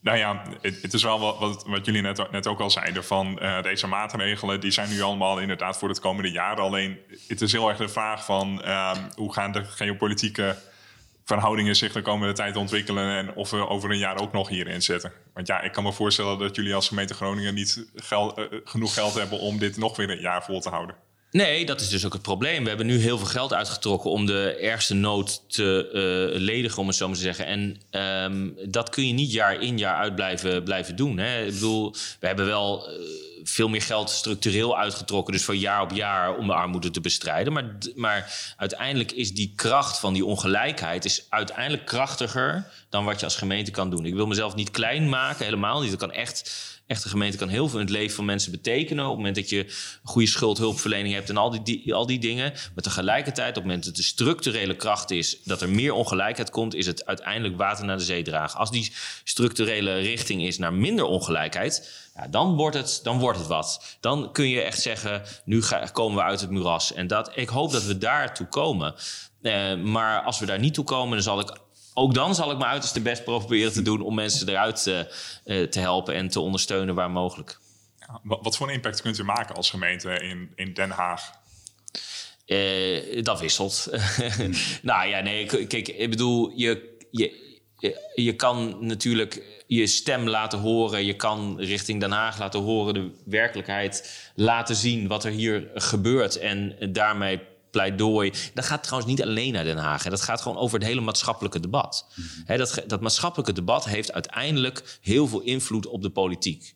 Nou ja, het, is wel wat, wat, jullie net, net ook al zeiden. Van uh, deze maatregelen, die zijn nu allemaal inderdaad voor het komende jaar. Alleen het is heel erg de vraag van uh, hoe gaan de geopolitieke verhoudingen zich de komende tijd ontwikkelen. En of we over een jaar ook nog hierin zitten. Want ja, ik kan me voorstellen dat jullie als gemeente Groningen niet uh, genoeg geld hebben om dit nog weer een jaar vol te houden. Nee, dat is dus ook het probleem. We hebben nu heel veel geld uitgetrokken om de ergste nood te uh, ledigen, om het zo maar te zeggen. En um, dat kun je niet jaar in jaar uit blijven, doen. Hè? Ik bedoel, we hebben wel uh, veel meer geld structureel uitgetrokken, dus van jaar op jaar om de armoede te bestrijden. Maar, maar uiteindelijk is die kracht van die ongelijkheid is uiteindelijk krachtiger dan wat je als gemeente kan doen. Ik wil mezelf niet klein maken, helemaal niet. Dat kan echt echte gemeente kan heel veel in het leven van mensen betekenen. Op het moment dat je goede schuldhulpverlening hebt en al die, al die dingen. Maar tegelijkertijd, op het moment dat de structurele kracht is dat er meer ongelijkheid komt, is het uiteindelijk water naar de zee dragen. Als die structurele richting is naar minder ongelijkheid, ja, dan, wordt het, dan wordt het wat. Dan kun je echt zeggen, nu ga, komen we uit het moeras. En dat, ik hoop dat we daartoe komen. Uh, maar als we daar niet toe komen, dan zal ik ook dan zal ik mijn uiterste best proberen te doen om mensen eruit uh, uh, te helpen en te ondersteunen waar mogelijk. Ja, wat voor een impact kunt u maken als gemeente in, in Den Haag? Uh, dat wisselt. [LAUGHS] nou ja, nee, kijk, ik bedoel, je, je, je kan natuurlijk je stem laten horen. Je kan richting Den Haag laten horen, de werkelijkheid laten zien wat er hier gebeurt. En daarmee pleidooi. Dat gaat trouwens niet alleen naar Den Haag. Hè. Dat gaat gewoon over het hele maatschappelijke debat. Mhm. dat, dat maatschappelijke debat heeft uiteindelijk heel veel invloed op de politiek.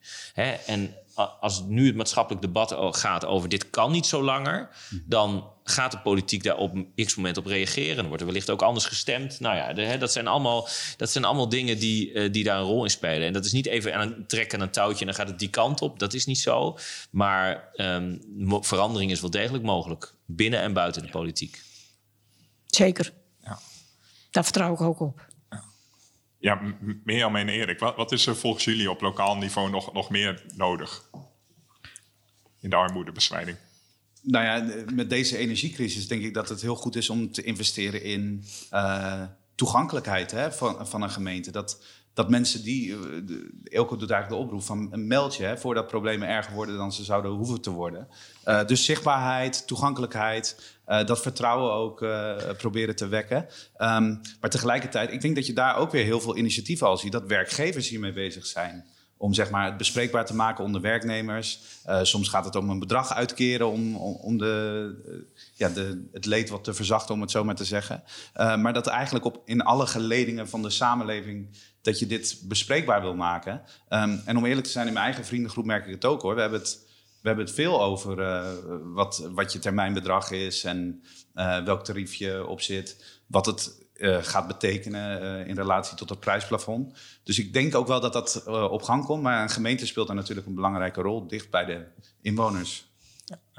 en als nu het maatschappelijk debat gaat over dit kan niet zo langer, mhm. dan gaat de politiek daar op x moment op reageren. Dan wordt er wellicht ook anders gestemd. Nou ja, dat, zijn allemaal, dat zijn allemaal dingen die, uh, die daar een rol in spelen. En dat is niet even aan een trekken aan een touwtje en dan gaat het die kant op. Dat is niet zo. Maar um, verandering is wel degelijk mogelijk. Binnen en buiten de politiek. Zeker. Ja. Daar vertrouw ik ook op. Ja, Mirjam en Erik, wat, wat is er volgens jullie op lokaal niveau nog, nog meer nodig in de armoedebestrijding? Nou ja, met deze energiecrisis denk ik dat het heel goed is om te investeren in uh, toegankelijkheid hè, van, van een gemeente. Dat, dat mensen die, uh, Elke doet eigenlijk de oproep van een meldje hè, voordat problemen erger worden dan ze zouden hoeven te worden. Uh, dus zichtbaarheid, toegankelijkheid, dat vertrouwen ook proberen te wekken. Um, maar tegelijkertijd, ik denk dat je daar ook weer heel veel initiatieven al ziet, dat werkgevers hiermee bezig zijn om zeg maar, het bespreekbaar te maken onder werknemers. Uh, soms gaat het om een bedrag uitkeren om, om, de, uh, ja, de, het leed wat te verzachten, om het zo maar te zeggen. Uh, maar dat eigenlijk op, in alle geledingen van de samenleving dat je dit bespreekbaar wil maken. Um, en om eerlijk te zijn, in mijn eigen vriendengroep merk ik het ook hoor. We hebben het, we hebben het veel over wat, wat je termijnbedrag is en welk tarief je op zit. Wat het uh, gaat betekenen uh, in relatie tot het prijsplafond. Dus ik denk ook wel dat dat uh, op gang komt. Maar een gemeente speelt daar natuurlijk een belangrijke rol, dicht bij de inwoners.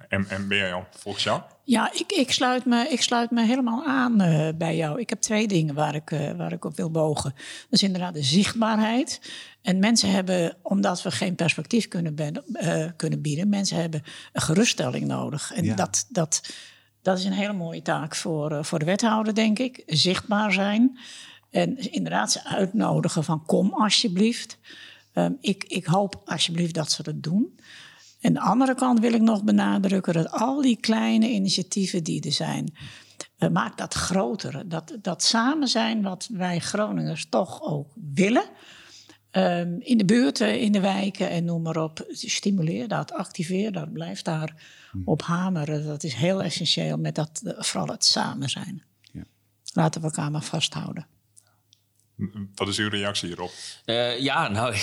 En, en Mirjam, volgens jou? Ja, ik, ik, sluit me, ik sluit me helemaal aan bij jou. Ik heb twee dingen waar ik, waar ik op wil bogen. Dat is inderdaad de zichtbaarheid. En mensen hebben, omdat we geen perspectief kunnen, ben, kunnen bieden, mensen hebben een geruststelling nodig. En ja. dat, dat, dat is een hele mooie taak voor, uh, voor de wethouder, denk ik. Zichtbaar zijn. En inderdaad ze uitnodigen van kom alsjeblieft. Um, ik, ik hoop alsjeblieft dat ze dat doen. En de andere kant wil ik nog benadrukken dat al die kleine initiatieven die er zijn, uh, maak dat groter. Dat, dat samen zijn wat wij Groningers toch ook willen. Um, in de buurten, in de wijken en noem maar op. Stimuleer dat, activeer dat, blijf daar hmm. op hameren. Dat is heel essentieel met dat, vooral het samen zijn. Ja. Laten we elkaar maar vasthouden. Wat is uw reactie hierop? Uh, ja, nou,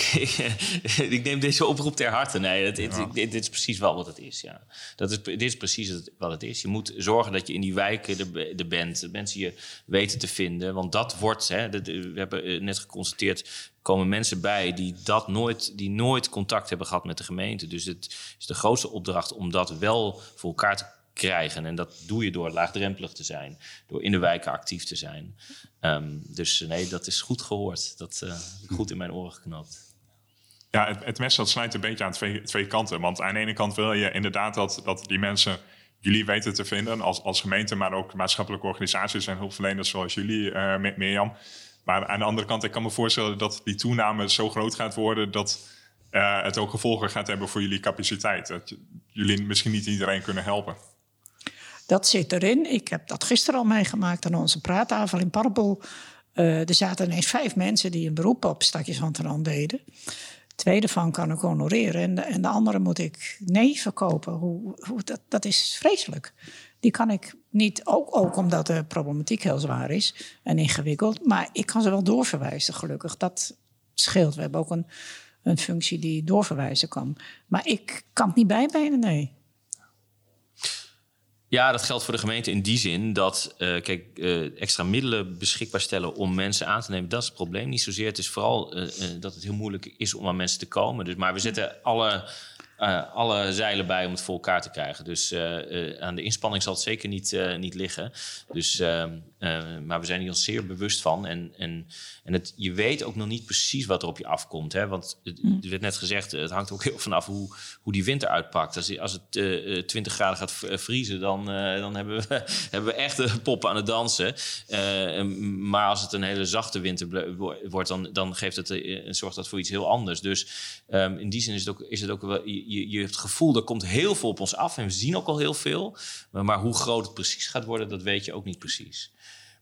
[LAUGHS] ik neem deze oproep ter harte. Nee, het, ja. dit, dit, is precies wel wat het is. Ja. Dat is, dit is precies het, wat het is. Je moet zorgen dat je in die wijken de, de bent, dat mensen je weten te vinden. Want dat wordt, hè, de, we hebben eh, net geconstateerd, komen mensen bij die, dat nooit, die nooit contact hebben gehad met de gemeente. Dus het is de grootste opdracht om dat wel voor elkaar te krijgen. En dat doe je door laagdrempelig te zijn, door in de wijken actief te zijn. Ehm, dus nee, dat is goed gehoord. Dat uh, goed in mijn oren geknapt. Ja, het, het mes dat snijdt een beetje aan twee, twee kanten. Want aan de ene kant wil je inderdaad dat, dat die mensen jullie weten te vinden als, als gemeente, maar ook maatschappelijke organisaties en hulpverleners zoals jullie, uh, Mirjam. Maar aan de andere kant, ik kan me voorstellen dat die toename zo groot gaat worden dat uh, het ook gevolgen gaat hebben voor jullie capaciteit. Dat jullie misschien niet iedereen kunnen helpen. Dat zit erin. Ik heb dat gisteren al meegemaakt aan onze praattafel in Parpel. Uh, er zaten ineens vijf mensen die een beroep op stakjes van deden. Twee ervan kan ik honoreren en de, andere moet ik nee verkopen. Hoe, hoe, dat is vreselijk. Die kan ik niet, ook, ook omdat de problematiek heel zwaar is en ingewikkeld. Maar ik kan ze wel doorverwijzen, gelukkig. Dat scheelt. We hebben ook een, een functie die doorverwijzen kan. Maar ik kan het niet bijbenen, nee. Ja, dat geldt voor de gemeente in die zin dat, uh, kijk, uh, extra middelen beschikbaar stellen om mensen aan te nemen, dat is het probleem niet zozeer. Het is vooral uh, dat het heel moeilijk is om aan mensen te komen. Dus, maar we zetten alle uh, alle zeilen bij om het voor elkaar te krijgen. Dus uh, aan de inspanning zal het zeker niet, niet liggen. Dus, ehm, maar we zijn hier ons zeer bewust van. En, en, en het, je weet ook nog niet precies wat er op je afkomt. Hè? Want het, mm. er werd net gezegd, het hangt ook heel [LAUGHS] vanaf hoe, hoe die winter uitpakt. Als, als het 20 graden gaat vriezen, dan, dan hebben, we, [LAUGHS] hebben we echt poppen aan het dansen. maar als het een hele zachte winter wordt, dan, dan geeft het, zorgt dat voor iets heel anders. Dus um, in die zin is het ook, is het ook wel je, je hebt het gevoel, er komt heel veel op ons af. En we zien ook al heel veel. Maar, maar hoe groot het precies gaat worden, dat weet je ook niet precies.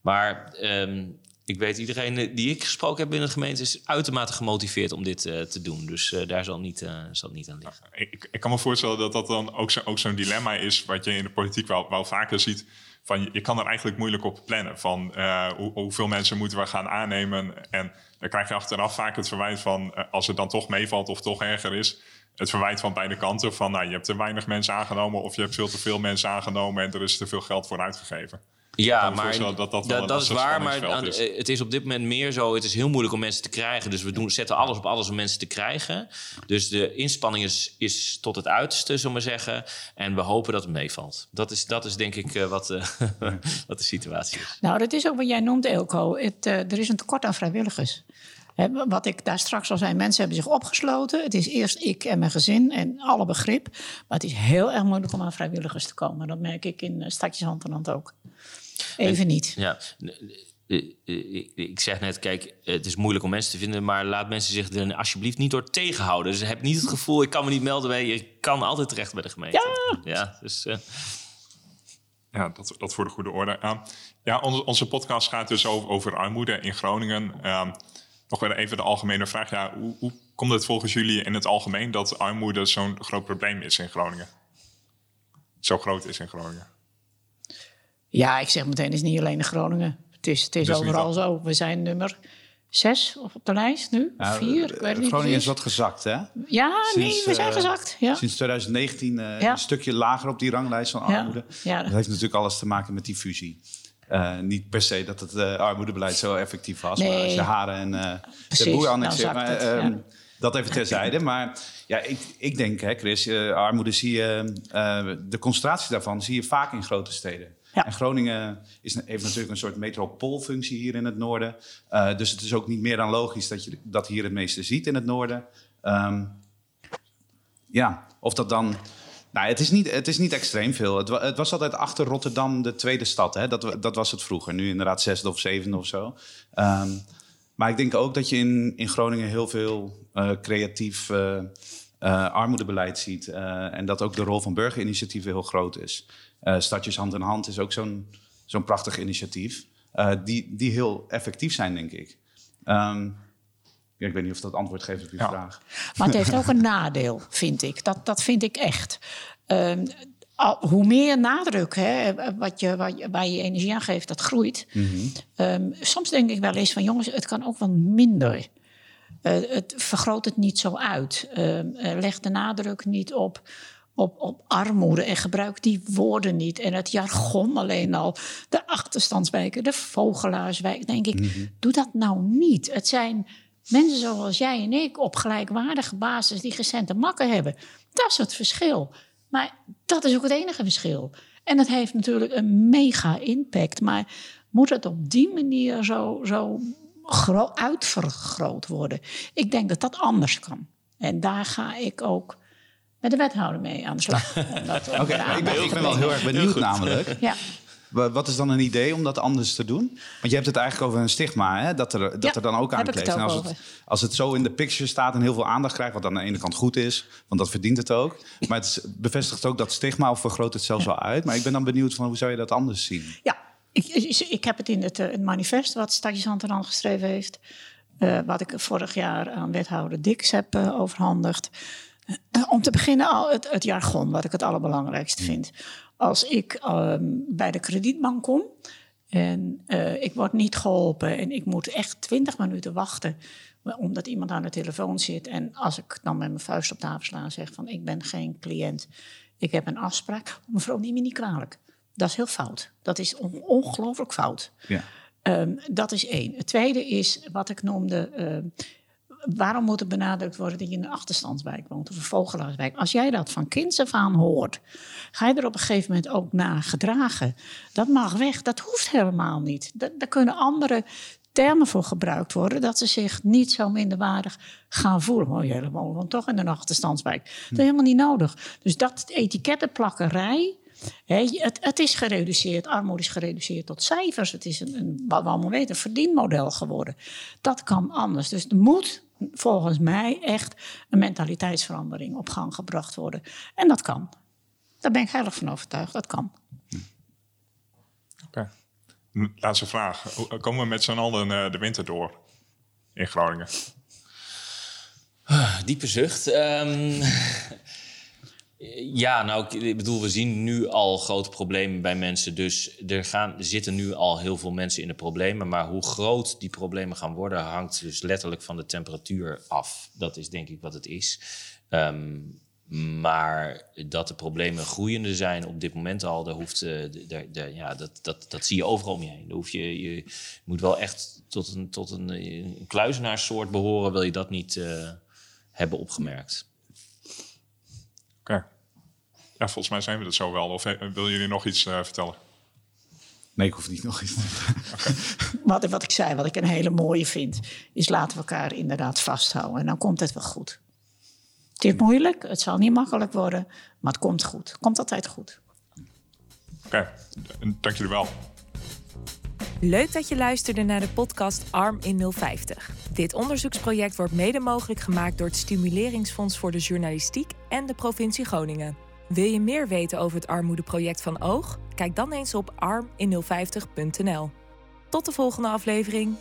Maar um, ik weet, iedereen die ik gesproken heb binnen de gemeente... is uitermate gemotiveerd om dit uh, te doen. Dus uh, daar zal niet, zal niet aan liggen. Ik, ik, kan me voorstellen dat dat dan ook zo'n zo dilemma is... wat je in de politiek wel, wel vaker ziet... Van, je kan er eigenlijk moeilijk op plannen. Van hoe, hoeveel mensen moeten we gaan aannemen... En dan krijg je achteraf vaak het verwijt van... als het dan toch meevalt of toch erger is het verwijt van beide kanten. Van nou, je hebt te weinig mensen aangenomen of je hebt veel te veel mensen aangenomen en er is te veel geld voor uitgegeven. Ja, maar dat, dat, dat, dat is waar. Maar is. het is op dit moment meer zo. Het is heel moeilijk om mensen te krijgen. Dus we doen, zetten alles op alles om mensen te krijgen. Dus de inspanning is, is tot het uiterste, zullen we zeggen. En we hopen dat het meevalt. Dat is, dat is denk ik uh, wat, uh, [LAUGHS] wat de situatie is. Nou, dat is ook wat jij noemt, Elko. Het, uh, er is een tekort aan vrijwilligers wat ik daar straks al zei, mensen hebben zich opgesloten. Het is eerst ik en mijn gezin en alle begrip. Maar het is heel erg moeilijk om aan vrijwilligers te komen. Dat merk ik in eh, stadjes hand in hand ook. Even niet. Ja, ik zeg net, kijk, het is moeilijk om mensen te vinden, maar laat mensen zich er alsjeblieft niet door tegenhouden. Dus heb niet het gevoel, ik kan me niet melden. Je kan altijd terecht bij de gemeente. Ja, ja dus. Uh... Ja, dat, dat voor de goede orde. Uh, ja, onze, onze podcast gaat dus over, over armoede in Groningen. Uh, nog wel even de algemene vraag. Ja, hoe, hoe komt het volgens jullie in het algemeen dat armoede zo'n groot probleem is in Groningen? Zo groot is in Groningen? Ja, ik zeg meteen, het is niet alleen in Groningen. Het is, het is dus overal zo. We zijn nummer zes op de lijst nu, nou, vier. Ik weet niet Groningen is wat gezakt, hè? Ja, nee, we zijn uh, gezakt. Ja. Sinds 2019 uh, ja. een stukje lager op die ranglijst van armoede. Ja. Dat heeft natuurlijk alles te maken met die fusie. Uh, niet per se dat het armoedebeleid zo effectief was. Nee. Maar als je haren en de boer annexeert. Nou, ja. Dat even terzijde. Maar ja, ik, ik denk, hè, Chris, armoede zie je, de concentratie daarvan zie je vaak in grote steden. Ja. En Groningen is, heeft natuurlijk een soort metropoolfunctie hier in het noorden. dus het is ook niet meer dan logisch dat je dat hier het meeste ziet in het noorden. Um, ja, of dat dan nou, het is niet, het is niet extreem veel. Het, het was altijd achter Rotterdam de tweede stad. Hè? Dat, dat was het vroeger. Nu inderdaad zesde of zevende of zo. Um, maar ik denk ook dat je in, in Groningen heel veel uh, creatief uh, uh, armoedebeleid ziet. en dat ook de rol van burgerinitiatieven heel groot is. Stadjes Hand in Hand is ook zo'n zo'n prachtig initiatief. die, die heel effectief zijn, denk ik. Um, ja, ik weet niet of dat antwoord geeft op uw ja. vraag. Maar het heeft ook een nadeel, vind ik. Dat, dat vind ik echt. Um, hoe meer nadruk, hè, wat je, wat je, waar je energie aan geeft, dat groeit. Mm -hmm. um, soms denk ik wel eens van jongens, het kan ook wat minder. Uh, het vergroot het niet zo uit. Uh, leg de nadruk niet op, op, op armoede en gebruik die woorden niet. En het jargon alleen al. De achterstandswijken, de vogelaarswijk. Denk ik, mm -hmm. doe dat nou niet. Het zijn Mensen zoals jij en ik op gelijkwaardige basis die recente makken hebben. Dat is het verschil. Maar dat is ook het enige verschil. En het heeft natuurlijk een mega impact. Maar moet het op die manier zo, zo uitvergroot worden? Ik denk dat dat anders kan. En daar ga ik ook met de wethouder mee aan de slag. [LAUGHS] Oké, ik, ben, ik ben wel heel erg benieuwd namelijk. [LAUGHS] Ja. Wat is dan een idee om dat anders te doen? Want je hebt het eigenlijk over een stigma, hè? dat, er, dat er dan ook aan kleeft. En als het, als het zo in de picture staat en heel veel aandacht krijgt, wat aan de ene kant goed is, want dat verdient het ook. Maar het bevestigt ook dat stigma of vergroot het zelfs wel uit. Maar ik ben dan benieuwd van hoe zou je dat anders zien? Ja, ik, ik heb het in het, eh, het manifest wat Stadje Zanterland geschreven heeft. Uh, wat ik vorig jaar aan wethouder Dix heb uh, overhandigd. om te beginnen al het, het jargon, wat ik het allerbelangrijkste vind als ik ehm, bij de kredietbank kom en ik word niet geholpen en ik moet echt twintig minuten wachten omdat iemand aan de telefoon zit. En als ik dan met mijn vuist op tafel sla en zeg van ik ben geen cliënt, ik heb een afspraak. Mevrouw, neem me niet kwalijk. Dat is heel fout. Dat is on ongelooflijk fout. Ja. Um, dat is één. Het tweede is wat ik noemde uh, waarom moet er benadrukt worden dat je in een achterstandswijk woont of een vogelaarswijk? Als jij dat van kinds af aan hoort, ga je er op een gegeven moment ook naar gedragen. Dat mag weg, dat hoeft helemaal niet. Daar kunnen andere termen voor gebruikt worden, dat ze zich niet zo minderwaardig gaan voelen. Oh, jullie wonen toch in een achterstandswijk. Dat is helemaal niet nodig. Dus dat etikettenplakkerij, het, het, is gereduceerd, armoede is gereduceerd tot cijfers. Het is een, een, wat we allemaal weten, een verdienmodel geworden. Dat kan anders. Dus er moet volgens mij echt een mentaliteitsverandering op gang gebracht worden. En dat kan. Daar ben ik heilig van overtuigd. Dat kan. Oké. Laatste vraag. Komen we met z'n allen eh, de winter door in Groningen? Ah, diepe zucht. Um, [LAUGHS] ja, nou, ik bedoel, we zien nu al grote problemen bij mensen. Dus er, gaan, zitten nu al heel veel mensen in de problemen. Maar hoe groot die problemen gaan worden, hangt dus letterlijk van de temperatuur af. Dat is denk ik wat het is. Um, maar dat de problemen groeiende zijn op dit moment al, daar hoeft, de, de, ja, dat, dat, dat zie je overal om je heen. hoef je, je moet wel echt tot een, tot een, een behoren, wil je dat niet uh, hebben opgemerkt. Oké. Ja, volgens mij zijn we dat zo wel. Of eh, willen jullie nog iets uh, vertellen? Nee, ik hoef niet nog iets te vertellen. wat, wat ik zei, wat ik een hele mooie vind, is laten we elkaar inderdaad vasthouden. En dan komt het wel goed. Het is moeilijk, het zal niet makkelijk worden, maar het komt goed. Het komt altijd goed. Oké, okay. dank jullie wel. Leuk dat je luisterde naar de podcast Arm in 050. Dit onderzoeksproject wordt mede mogelijk gemaakt door het Stimuleringsfonds voor de Journalistiek en de provincie Groningen. Wil je meer weten over het armoedeproject van Oog? Kijk dan eens op armin050.nl. Tot de volgende aflevering.